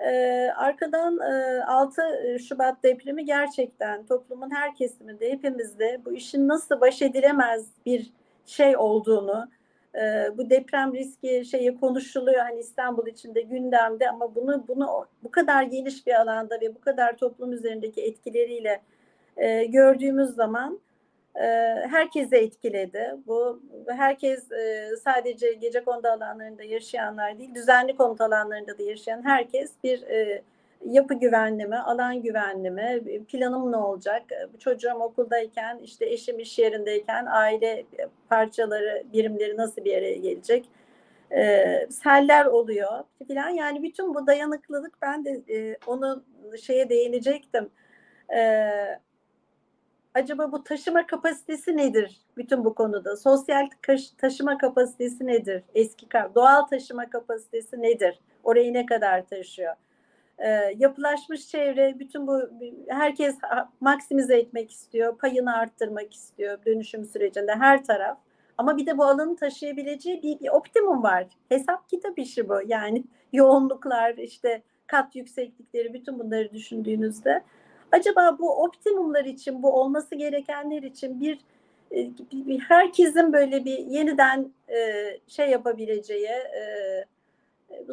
E, arkadan e, 6 Şubat depremi gerçekten toplumun her kesiminde, hepimizde bu işin nasıl baş edilemez bir şey olduğunu, e, bu deprem riski şeyi konuşuluyor hani İstanbul içinde gündemde ama bunu bunu bu kadar geniş bir alanda ve bu kadar toplum üzerindeki etkileriyle e, gördüğümüz zaman e, herkese etkiledi. Bu herkes e, sadece gece kondu alanlarında yaşayanlar değil, düzenli konut alanlarında da yaşayan herkes bir e, yapı güvenleme, alan güvenleme, planım ne olacak? Çocuğum okuldayken, işte eşim iş yerindeyken aile parçaları, birimleri nasıl bir yere gelecek? E, seller oluyor filan. Yani bütün bu dayanıklılık ben de e, onu şeye değinecektim. E, acaba bu taşıma kapasitesi nedir bütün bu konuda? Sosyal taşıma kapasitesi nedir? Eski doğal taşıma kapasitesi nedir? Orayı ne kadar taşıyor? E, yapılaşmış çevre bütün bu herkes maksimize etmek istiyor, payını arttırmak istiyor dönüşüm sürecinde her taraf. Ama bir de bu alanı taşıyabileceği bir, bir optimum var. Hesap kitap işi bu. Yani yoğunluklar, işte kat yükseklikleri, bütün bunları düşündüğünüzde acaba bu optimumlar için, bu olması gerekenler için bir, bir herkesin böyle bir yeniden e, şey yapabileceği, e,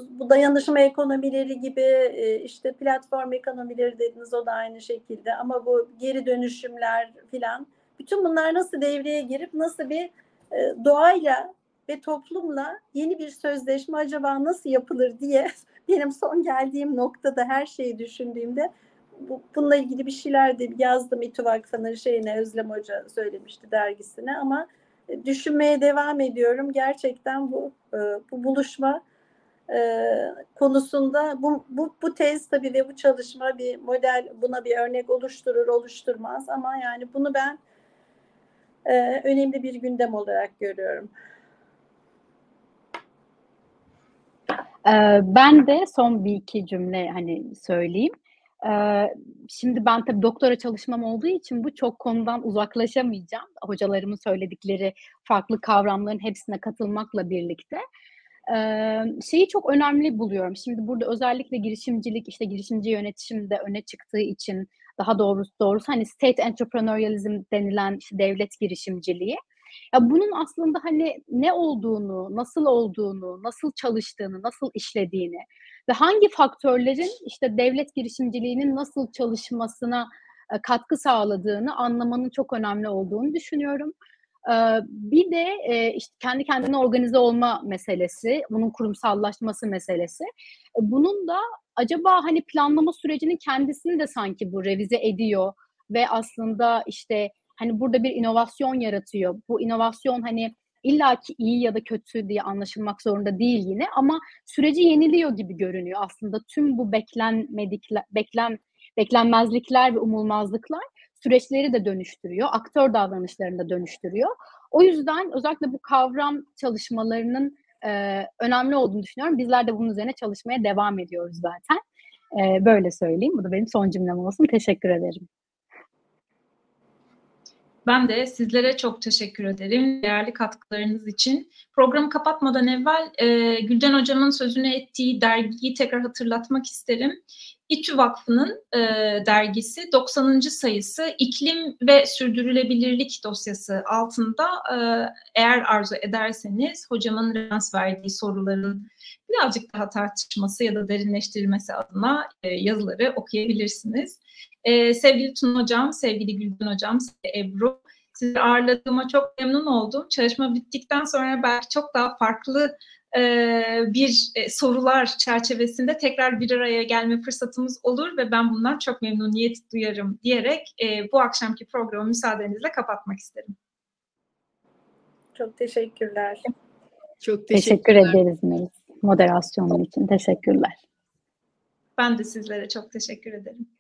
bu dayanışma ekonomileri gibi e, işte platform ekonomileri dediniz o da aynı şekilde ama bu geri dönüşümler filan bütün bunlar nasıl devreye girip nasıl bir e, doğayla ve toplumla yeni bir sözleşme acaba nasıl yapılır diye benim son geldiğim noktada her şeyi düşündüğümde bu, bununla ilgili bir şeyler de yazdım İTÜ Vakfı'nın şeyine Özlem Hoca söylemişti dergisine ama e, düşünmeye devam ediyorum. Gerçekten bu bu buluşma e, konusunda bu, bu, bu tez tabii ve bu çalışma bir model buna bir örnek oluşturur oluşturmaz ama yani bunu ben önemli bir gündem olarak görüyorum. Ben de son bir iki cümle hani söyleyeyim. Şimdi ben tabii doktora çalışmam olduğu için bu çok konudan uzaklaşamayacağım. Hocalarımın söyledikleri farklı kavramların hepsine katılmakla birlikte. Şeyi çok önemli buluyorum. Şimdi burada özellikle girişimcilik, işte girişimci yönetişimde öne çıktığı için daha doğrusu doğrusu hani state entrepreneurialism denilen işte devlet girişimciliği. Ya bunun aslında hani ne olduğunu, nasıl olduğunu, nasıl çalıştığını, nasıl işlediğini ve hangi faktörlerin işte devlet girişimciliğinin nasıl çalışmasına katkı sağladığını anlamanın çok önemli olduğunu düşünüyorum. E, bir de e, işte kendi kendine organize olma meselesi, bunun kurumsallaşması meselesi. Bunun da acaba hani planlama sürecinin kendisini de sanki bu revize ediyor ve aslında işte hani burada bir inovasyon yaratıyor. Bu inovasyon hani illaki iyi ya da kötü diye anlaşılmak zorunda değil yine ama süreci yeniliyor gibi görünüyor aslında tüm bu beklenmedikler, beklen, beklenmezlikler ve umulmazlıklar süreçleri de dönüştürüyor, aktör davranışlarını da dönüştürüyor. O yüzden özellikle bu kavram çalışmalarının e, önemli olduğunu düşünüyorum. Bizler de bunun üzerine çalışmaya devam ediyoruz zaten. E, böyle söyleyeyim. Bu da benim son cümlem olsun. Teşekkür ederim. Ben de sizlere çok teşekkür ederim değerli katkılarınız için. Programı kapatmadan evvel e, Gülden Hocam'ın sözünü ettiği dergiyi tekrar hatırlatmak isterim. İTÜ Vakfı'nın e, dergisi 90. sayısı iklim ve sürdürülebilirlik dosyası altında e, eğer arzu ederseniz hocamın referans verdiği soruların birazcık daha tartışması ya da derinleştirilmesi adına e, yazıları okuyabilirsiniz. E, sevgili Tun Hocam, sevgili Gülden Hocam, sevgili Ebru, sizi ağırladığıma çok memnun oldum. Çalışma bittikten sonra belki çok daha farklı bir e, sorular çerçevesinde tekrar bir araya gelme fırsatımız olur ve ben bundan çok memnuniyet duyarım diyerek e, bu akşamki programı müsaadenizle kapatmak isterim. Çok teşekkürler. Çok teşekkür ederiz Melis. Moderasyonun için teşekkürler. Ben de sizlere çok teşekkür ederim.